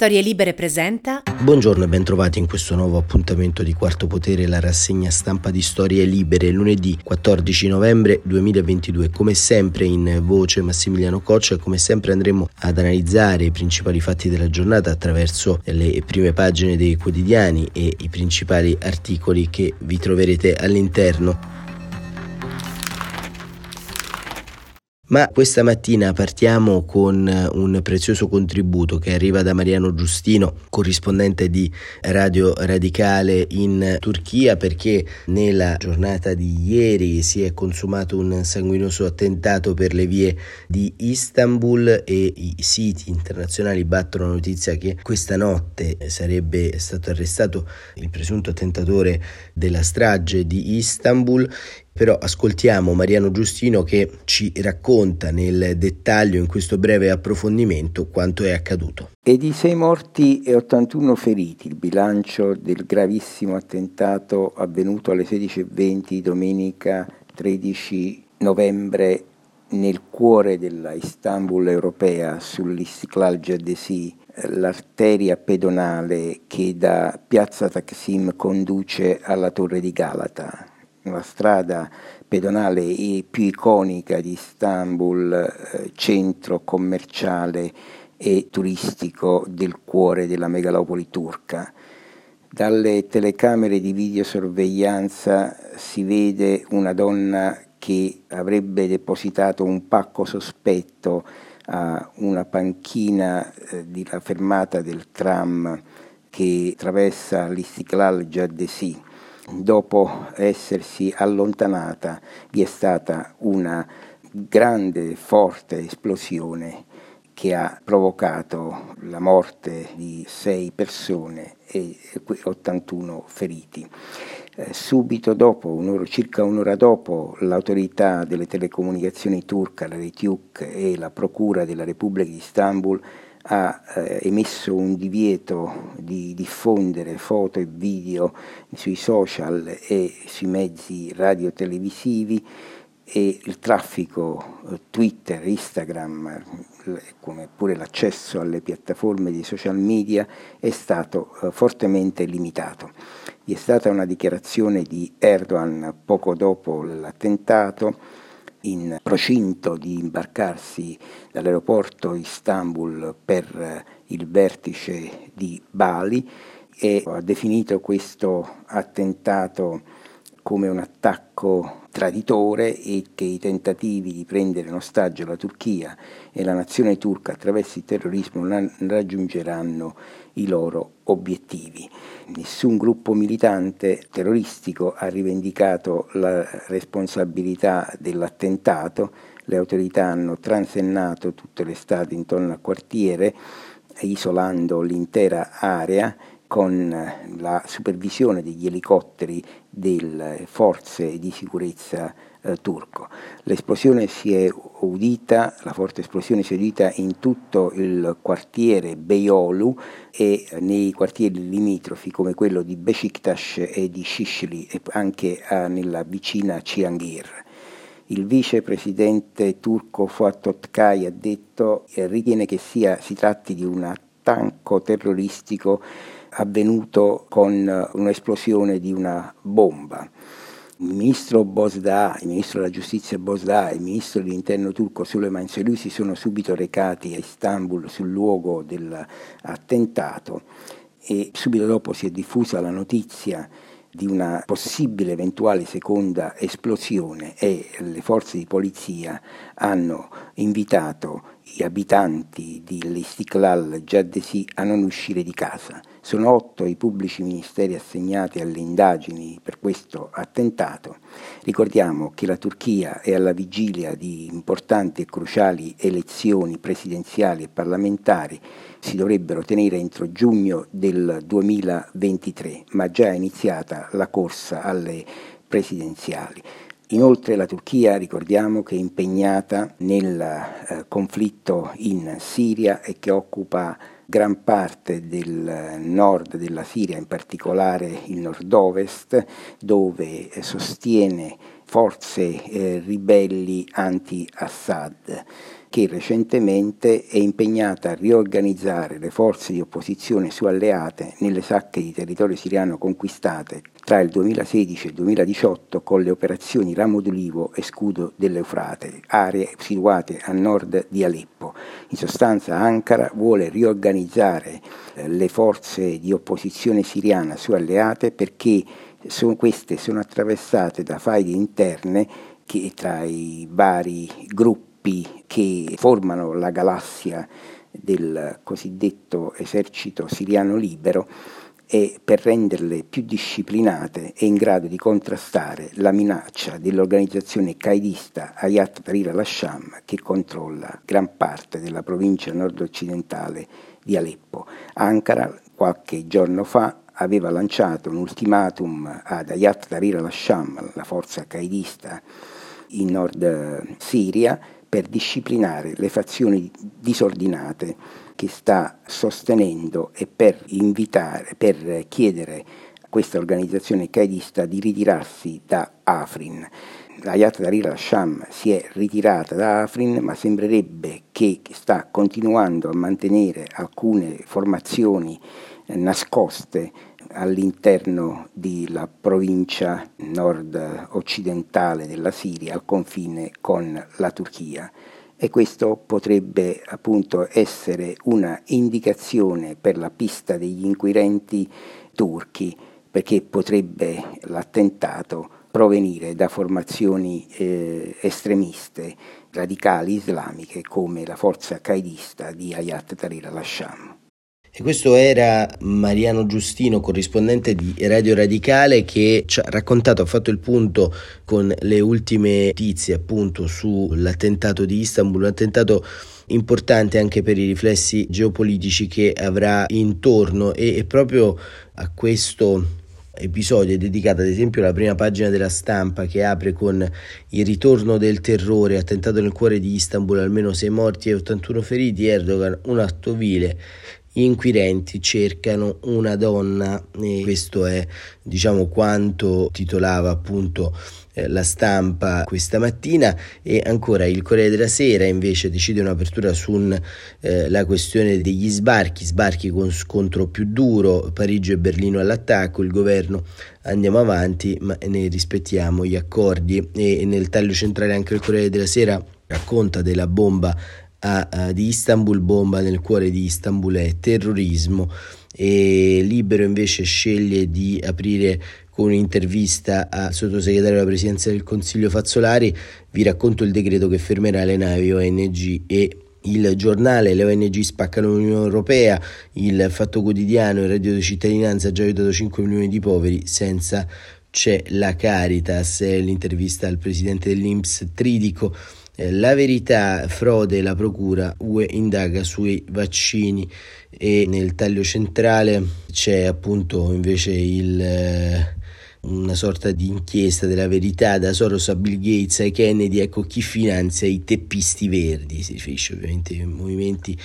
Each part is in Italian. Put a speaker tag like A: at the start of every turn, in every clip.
A: Storie Libere presenta.
B: Buongiorno e bentrovati in questo nuovo appuntamento di Quarto Potere, la rassegna stampa di Storie Libere, lunedì 14 novembre 2022. Come sempre in voce Massimiliano Coccia e come sempre andremo ad analizzare i principali fatti della giornata attraverso le prime pagine dei quotidiani e i principali articoli che vi troverete all'interno. Ma questa mattina partiamo con un prezioso contributo che arriva da Mariano Giustino, corrispondente di Radio Radicale in Turchia, perché nella giornata di ieri si è consumato un sanguinoso attentato per le vie di Istanbul e i siti internazionali battono la notizia che questa notte sarebbe stato arrestato il presunto attentatore della strage di Istanbul però ascoltiamo Mariano Giustino che ci racconta nel dettaglio in questo breve approfondimento quanto è accaduto.
C: E di 6 morti e 81 feriti, il bilancio del gravissimo attentato avvenuto alle 16.20 domenica 13 novembre nel cuore della Istanbul europea sull'Istiklal Caddesi, l'arteria pedonale che da piazza Taksim conduce alla torre di Galata la strada pedonale più iconica di Istanbul, eh, centro commerciale e turistico del cuore della megalopoli turca. Dalle telecamere di videosorveglianza si vede una donna che avrebbe depositato un pacco sospetto a una panchina eh, della fermata del tram che attraversa l'Istiklal Caddesi dopo essersi allontanata vi è stata una grande, forte esplosione che ha provocato la morte di sei persone e 81 feriti. Eh, subito dopo, un'ora, circa un'ora dopo, l'autorità delle telecomunicazioni turca, la RETIUC e la Procura della Repubblica di Istanbul ha eh, emesso un divieto di diffondere foto e video sui social e sui mezzi radiotelevisivi e il traffico eh, Twitter, Instagram, come pure l'accesso alle piattaforme di social media è stato eh, fortemente limitato. Vi è stata una dichiarazione di Erdogan poco dopo l'attentato in procinto di imbarcarsi dall'aeroporto Istanbul per il vertice di Bali e ha definito questo attentato come un attacco traditore e che i tentativi di prendere in ostaggio la Turchia e la nazione turca attraverso il terrorismo non raggiungeranno i loro obiettivi. Nessun gruppo militante terroristico ha rivendicato la responsabilità dell'attentato, le autorità hanno transennato tutte le strade intorno al quartiere, isolando l'intera area con la supervisione degli elicotteri delle forze di sicurezza eh, turco. L'esplosione si è udita, la forte esplosione si è udita in tutto il quartiere Beyoğlu e nei quartieri limitrofi come quello di Beşiktaş e di Shishli e anche eh, nella vicina Cihangir. Il vicepresidente turco Fuat Oktay ha detto eh, ritiene che sia, si tratti di un attacco terroristico avvenuto con un'esplosione di una bomba. Il ministro Bosda, il ministro della giustizia Bosda e il ministro dell'interno turco Suleiman Selou si sono subito recati a Istanbul sul luogo dell'attentato e subito dopo si è diffusa la notizia di una possibile eventuale seconda esplosione e le forze di polizia hanno invitato gli abitanti dell'Istiklal Giaddesi a non uscire di casa. Sono otto i pubblici ministeri assegnati alle indagini per questo attentato. Ricordiamo che la Turchia è alla vigilia di importanti e cruciali elezioni presidenziali e parlamentari, si dovrebbero tenere entro giugno del 2023, ma già è iniziata la corsa alle presidenziali. Inoltre la Turchia, ricordiamo che è impegnata nel eh, conflitto in Siria e che occupa gran parte del nord della Siria, in particolare il nord-ovest, dove sostiene forze eh, ribelli anti-Assad. Che recentemente è impegnata a riorganizzare le forze di opposizione su alleate nelle sacche di territorio siriano conquistate tra il 2016 e il 2018 con le operazioni Ramo d'Olivo e Scudo dell'Eufrate, aree situate a nord di Aleppo. In sostanza Ankara vuole riorganizzare eh, le forze di opposizione siriana su alleate perché sono, queste sono attraversate da faide interne che tra i vari gruppi gruppi che formano la galassia del cosiddetto esercito siriano libero e per renderle più disciplinate e in grado di contrastare la minaccia dell'organizzazione qaedista Hayat Tahrir al-Sham che controlla gran parte della provincia nord-occidentale di Aleppo. Ankara qualche giorno fa aveva lanciato un ultimatum ad Hayat Tahrir al-Sham, la forza qaedista in Nord Siria, per disciplinare le fazioni disordinate che sta sostenendo e per invitare, per chiedere a questa organizzazione qaedista di ritirarsi da Afrin. Ayat Tahrir al-Sham si è ritirata da Afrin, ma sembrerebbe che sta continuando a mantenere alcune formazioni nascoste all'interno della provincia nord-occidentale della Siria, al confine con la Turchia. E questo potrebbe appunto essere una indicazione per la pista degli inquirenti turchi, perché potrebbe l'attentato provenire da formazioni eh, estremiste radicali islamiche come la forza qaedista di Ayat Tahrir al-Sham.
B: E questo era Mariano Giustino, corrispondente di Radio Radicale, che ci ha raccontato, ha fatto il punto con le ultime notizie appunto sull'attentato di Istanbul, un attentato importante anche per i riflessi geopolitici che avrà intorno. E, e proprio a questo episodio è dedicata ad esempio la prima pagina della stampa che apre con il ritorno del terrore, attentato nel cuore di Istanbul, almeno 6 morti e 81 feriti, Erdogan, un atto vile gli inquirenti cercano una donna e questo è diciamo quanto titolava appunto eh, la stampa questa mattina. E ancora il Corriere della Sera invece decide un'apertura sulla eh, questione degli sbarchi, sbarchi con scontro più duro, Parigi e Berlino all'attacco, il governo andiamo avanti ma ne rispettiamo gli accordi. E nel taglio centrale anche il Corriere della Sera racconta della bomba a, di Istanbul, bomba nel cuore di Istanbul è terrorismo e Libero invece sceglie di aprire con un'intervista al sottosegretario della presidenza del Consiglio Fazzolari, vi racconto il decreto che fermerà le navi ONG e il giornale, le ONG spaccano l'Unione Europea, il Fatto Quotidiano, il reddito di cittadinanza ha già aiutato 5 milioni di poveri, senza c'è la Caritas, l'intervista al presidente dell'Inps Tridico, la verità, frode, la procura, UE indaga sui vaccini e nel taglio centrale c'è appunto invece il, eh, una sorta di inchiesta della verità da Soros a Bill Gates ai Kennedy, ecco chi finanzia i teppisti verdi, si riferisce ovviamente ai movimenti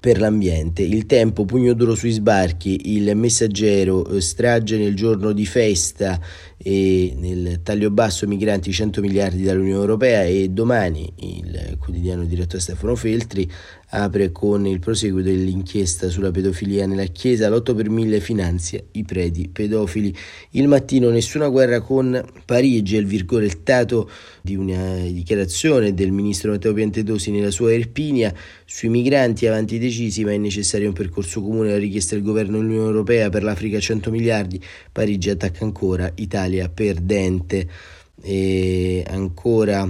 B: per l'ambiente. Il tempo, pugno duro sui sbarchi, il messaggero, eh, strage nel giorno di festa e nel taglio basso migranti 100 miliardi dall'Unione Europea e domani il quotidiano diretto da Stefano Feltri apre con il proseguo dell'inchiesta sulla pedofilia nella Chiesa, l'8 per 1000 finanzia i preti pedofili. Il mattino nessuna guerra con Parigi è il virgolettato di una dichiarazione del ministro Matteo Piantedosi nella sua Erpinia. Sui migranti avanti decisi ma è necessario un percorso comune la richiesta del governo dell'Unione Europea per l'Africa 100 miliardi, Parigi attacca ancora, Italia perdente. E ancora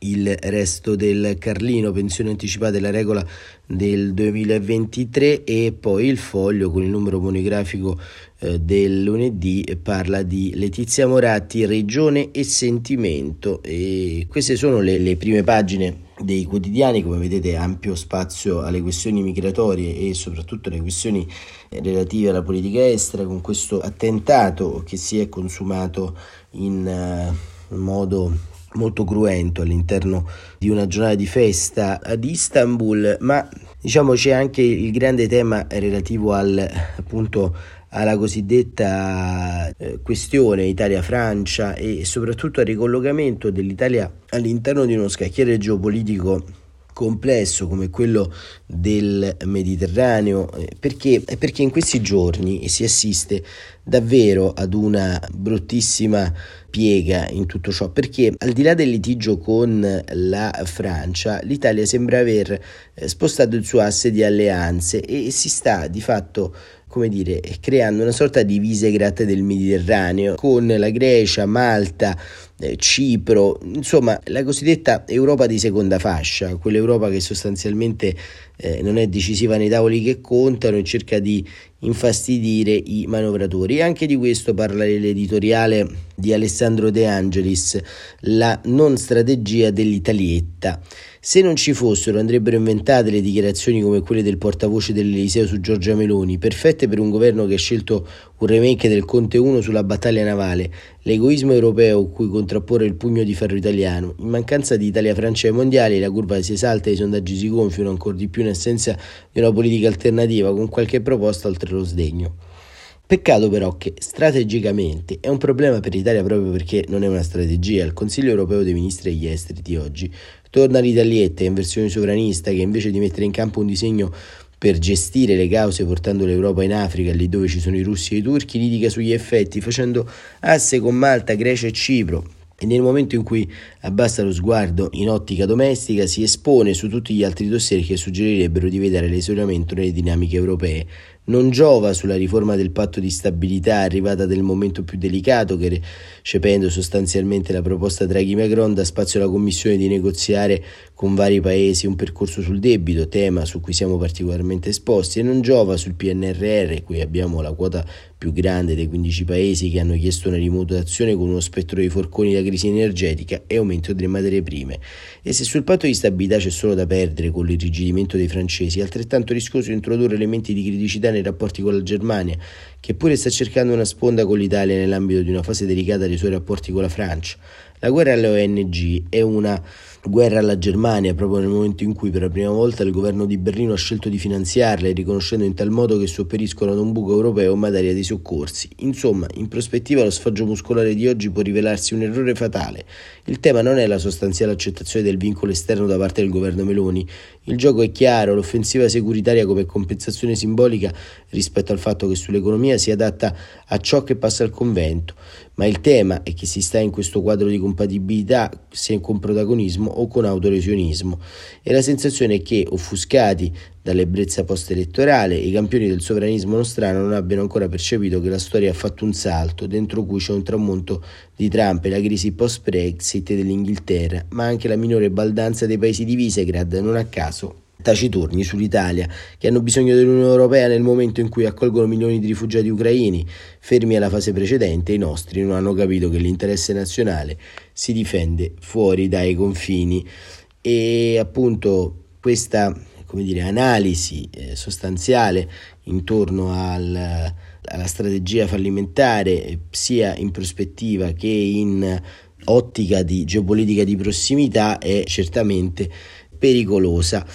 B: il resto del Carlino, pensione anticipata è la regola del 2023 e poi il foglio con il numero monografico eh, del lunedì parla di Letizia Moratti, regione e sentimento. E queste sono le, le prime pagine dei quotidiani, come vedete ampio spazio alle questioni migratorie e soprattutto alle questioni relative alla politica estera con questo attentato che si è consumato in uh, modo molto cruento all'interno di una giornata di festa ad Istanbul, ma diciamo c'è anche il grande tema relativo al appunto alla cosiddetta eh, questione Italia-Francia e soprattutto al ricollocamento dell'Italia all'interno di uno scacchiere geopolitico complesso come quello del Mediterraneo, eh, perché, perché in questi giorni si assiste davvero ad una bruttissima piega in tutto ciò, perché al di là del litigio con la Francia, l'Italia sembra aver eh, spostato il suo asse di alleanze e si sta di fatto come dire, creando una sorta di Visegrad del Mediterraneo con la Grecia, Malta, eh, Cipro, insomma la cosiddetta Europa di seconda fascia, quell'Europa che sostanzialmente eh, non è decisiva nei tavoli che contano e cerca di infastidire i manovratori. E anche di questo parla l'editoriale di Alessandro De Angelis, la non strategia dell'Italietta. Se non ci fossero andrebbero inventate le dichiarazioni come quelle del portavoce dell'Eliseo su Giorgia Meloni, perfette per un governo che ha scelto un remake del Conte 1 sulla battaglia navale, l'egoismo europeo cui contrapporre il pugno di ferro italiano. In mancanza di Italia-Francia ai mondiali la curva si esalta e i sondaggi si gonfiano ancora di più in assenza di una politica alternativa con qualche proposta oltre lo sdegno. Peccato però che strategicamente è un problema per l'Italia proprio perché non è una strategia. Il Consiglio europeo dei ministri degli esteri di oggi torna all'Italietta in versione sovranista che invece di mettere in campo un disegno per gestire le cause portando l'Europa in Africa, lì dove ci sono i russi e i turchi, litiga sugli effetti facendo asse con Malta, Grecia e Cipro. E nel momento in cui abbassa lo sguardo in ottica domestica si espone su tutti gli altri dossier che suggerirebbero di vedere l'isolamento nelle dinamiche europee, non giova sulla riforma del patto di stabilità arrivata nel momento più delicato che, recependo sostanzialmente la proposta Draghi-Macron, dà spazio alla Commissione di negoziare con vari paesi un percorso sul debito, tema su cui siamo particolarmente esposti, e non giova sul PNRR, qui abbiamo la quota più grande dei 15 paesi che hanno chiesto una rimodulazione con uno spettro di forconi da crisi energetica e aumento delle materie prime. E se sul patto di stabilità c'è solo da perdere con l'irrigidimento dei francesi, è altrettanto rischioso introdurre elementi di criticità nei rapporti con la Germania, che pure sta cercando una sponda con l'Italia nell'ambito di una fase delicata dei suoi rapporti con la Francia. La guerra alle ONG è una guerra alla Germania proprio nel momento in cui per la prima volta il governo di Berlino ha scelto di finanziarla, riconoscendo in tal modo che sopperiscono ad un buco europeo in materia di soccorsi. Insomma, in prospettiva lo sfoggio muscolare di oggi può rivelarsi un errore fatale. Il tema non è la sostanziale accettazione del vincolo esterno da parte del governo Meloni. Il gioco è chiaro, l'offensiva securitaria come compensazione simbolica rispetto al fatto che sull'economia si adatta a ciò che passa al convento, ma il tema è che si sta in questo quadro di compatibilità sia con protagonismo o con autolesionismo. E la sensazione è che, offuscati dall'ebbrezza post-elettorale, i campioni del sovranismo nostrano non abbiano ancora percepito che la storia ha fatto un salto, dentro cui c'è un tramonto di Trump e la crisi post-Brexit dell'Inghilterra, ma anche la minore baldanza dei paesi di Visegrad, non a caso taciturni sull'Italia, che hanno bisogno dell'Unione Europea nel momento in cui accolgono milioni di rifugiati ucraini. Fermi alla fase precedente, i nostri non hanno capito che l'interesse nazionale si difende fuori dai confini e appunto questa come dire, analisi eh, sostanziale intorno al, alla strategia fallimentare eh, sia in prospettiva che in ottica di geopolitica di prossimità è certamente pericolosa.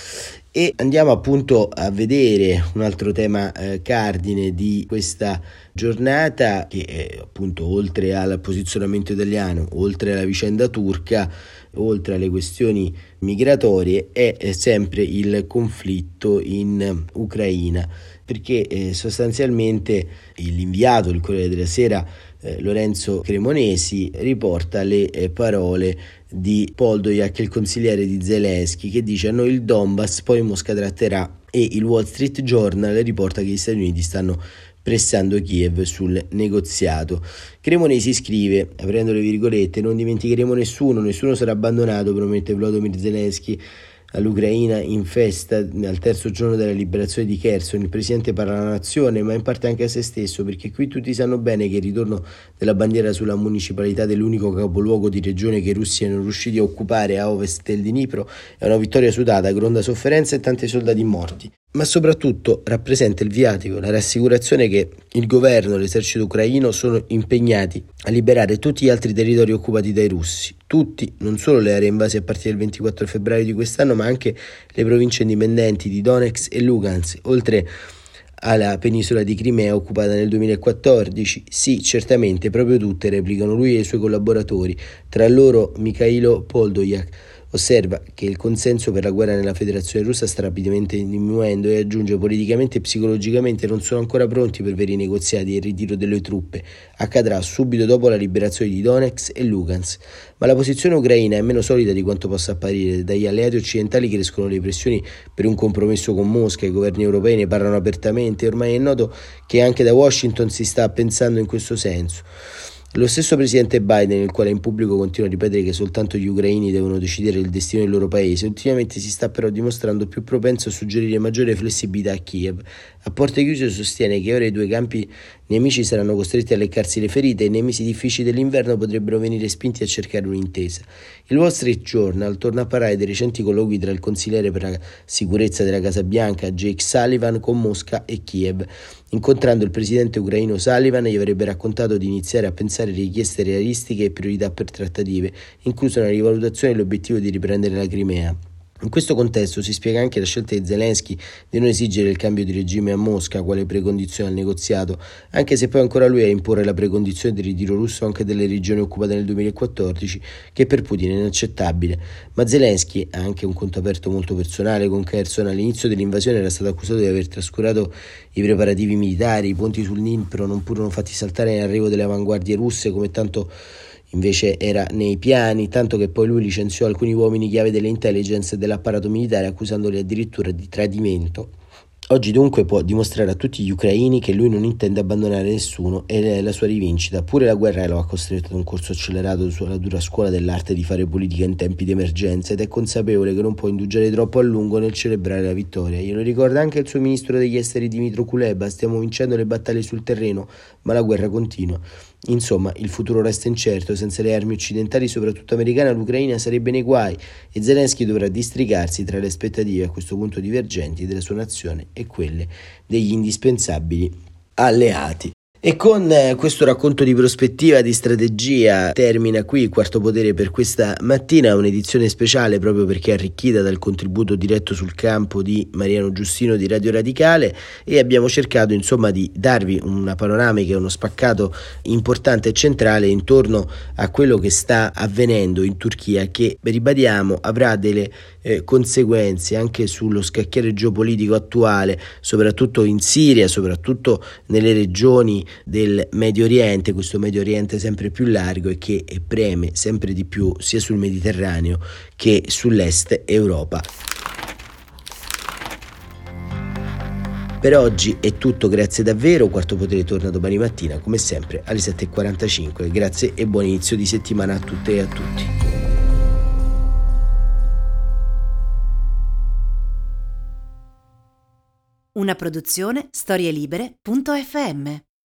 B: E andiamo appunto a vedere un altro tema eh, cardine di questa giornata che è appunto oltre al posizionamento italiano, oltre alla vicenda turca, oltre alle questioni migratorie, è sempre il conflitto in Ucraina, perché eh, sostanzialmente l'inviato del Corriere della Sera eh, Lorenzo Cremonesi riporta le eh, parole di Poldoyak, il consigliere di Zelensky, che dice a noi il Donbass, poi Mosca tratterà e il Wall Street Journal riporta che gli Stati Uniti stanno pressando Kiev sul negoziato. Cremonesi scrive, aprendo le virgolette, non dimenticheremo nessuno, nessuno sarà abbandonato, promette Volodymyr Zelensky all'Ucraina in festa al terzo giorno della liberazione di Kherson. Il presidente parla alla nazione, ma in parte anche a se stesso, perché qui tutti sanno bene che il ritorno della bandiera sulla municipalità dell'unico capoluogo di regione che i russi erano riusciti a occupare a ovest del Dnipro è una vittoria sudata, gronda sofferenza e tanti soldati morti ma soprattutto rappresenta il viatico, la rassicurazione che il governo e l'esercito ucraino sono impegnati a liberare tutti gli altri territori occupati dai russi, tutti, non solo le aree invase a partire dal 24 febbraio di quest'anno, ma anche le province indipendenti di Donetsk e Lugansk, oltre alla penisola di Crimea occupata nel 2014. Sì, certamente, proprio tutte, replicano lui e i suoi collaboratori, tra loro Mikhailo Poldoyak Osserva che il consenso per la guerra nella Federazione russa sta rapidamente diminuendo e aggiunge politicamente e psicologicamente non sono ancora pronti per veri negoziati e il ritiro delle truppe. Accadrà subito dopo la liberazione di Donetsk e Lugansk. Ma la posizione ucraina è meno solida di quanto possa apparire. Dagli alleati occidentali crescono le pressioni per un compromesso con Mosca, i governi europei ne parlano apertamente e ormai è noto che anche da Washington si sta pensando in questo senso. Lo stesso presidente Biden, il quale in pubblico continua a ripetere che soltanto gli ucraini devono decidere il destino del loro paese, ultimamente si sta però dimostrando più propenso a suggerire maggiore flessibilità a Kiev. A porte chiuse sostiene che ora i due campi nemici saranno costretti a leccarsi le ferite e nei mesi difficili dell'inverno potrebbero venire spinti a cercare un'intesa. Il Wall Street Journal torna a parlare dei recenti colloqui tra il consigliere per la sicurezza della Casa Bianca Jake Sullivan con Mosca e Kiev. Incontrando il presidente ucraino Sullivan gli avrebbe raccontato di iniziare a pensare richieste realistiche e priorità per trattative, inclusa una rivalutazione dell'obiettivo di riprendere la Crimea. In questo contesto si spiega anche la scelta di Zelensky di non esigere il cambio di regime a Mosca quale precondizione al negoziato, anche se poi ancora lui a imporre la precondizione del ritiro russo anche delle regioni occupate nel 2014, che per Putin è inaccettabile. Ma Zelensky ha anche un conto aperto molto personale con Kherson. All'inizio dell'invasione era stato accusato di aver trascurato i preparativi militari, i ponti sul Dnipro non furono fatti saltare nell'arrivo delle avanguardie russe come tanto Invece era nei piani, tanto che poi lui licenziò alcuni uomini chiave delle intelligence e dell'apparato militare accusandoli addirittura di tradimento. Oggi dunque può dimostrare a tutti gli ucraini che lui non intende abbandonare nessuno e la sua rivincita. Pure la guerra lo ha costretto ad un corso accelerato sulla dura scuola dell'arte di fare politica in tempi di emergenza ed è consapevole che non può indugiare troppo a lungo nel celebrare la vittoria. Glielo ricorda anche il suo ministro degli esteri Dimitro Kuleba, stiamo vincendo le battaglie sul terreno, ma la guerra continua. Insomma, il futuro resta incerto, senza le armi occidentali, soprattutto americane, l'Ucraina sarebbe nei guai e Zelensky dovrà districarsi tra le aspettative a questo punto divergenti della sua nazione e quelle degli indispensabili alleati. E con eh, questo racconto di prospettiva, di strategia, termina qui il quarto potere per questa mattina, un'edizione speciale proprio perché arricchita dal contributo diretto sul campo di Mariano Giustino di Radio Radicale e abbiamo cercato insomma di darvi una panoramica, uno spaccato importante e centrale intorno a quello che sta avvenendo in Turchia che, ribadiamo, avrà delle eh, conseguenze anche sullo scacchiere geopolitico attuale, soprattutto in Siria, soprattutto nelle regioni del Medio Oriente, questo Medio Oriente sempre più largo e che preme sempre di più sia sul Mediterraneo che sull'est Europa. Per oggi è tutto, grazie davvero. Quarto Potere torna domani mattina, come sempre, alle 7.45. Grazie e buon inizio di settimana a tutte e a tutti.
A: Una produzione storielibere.fm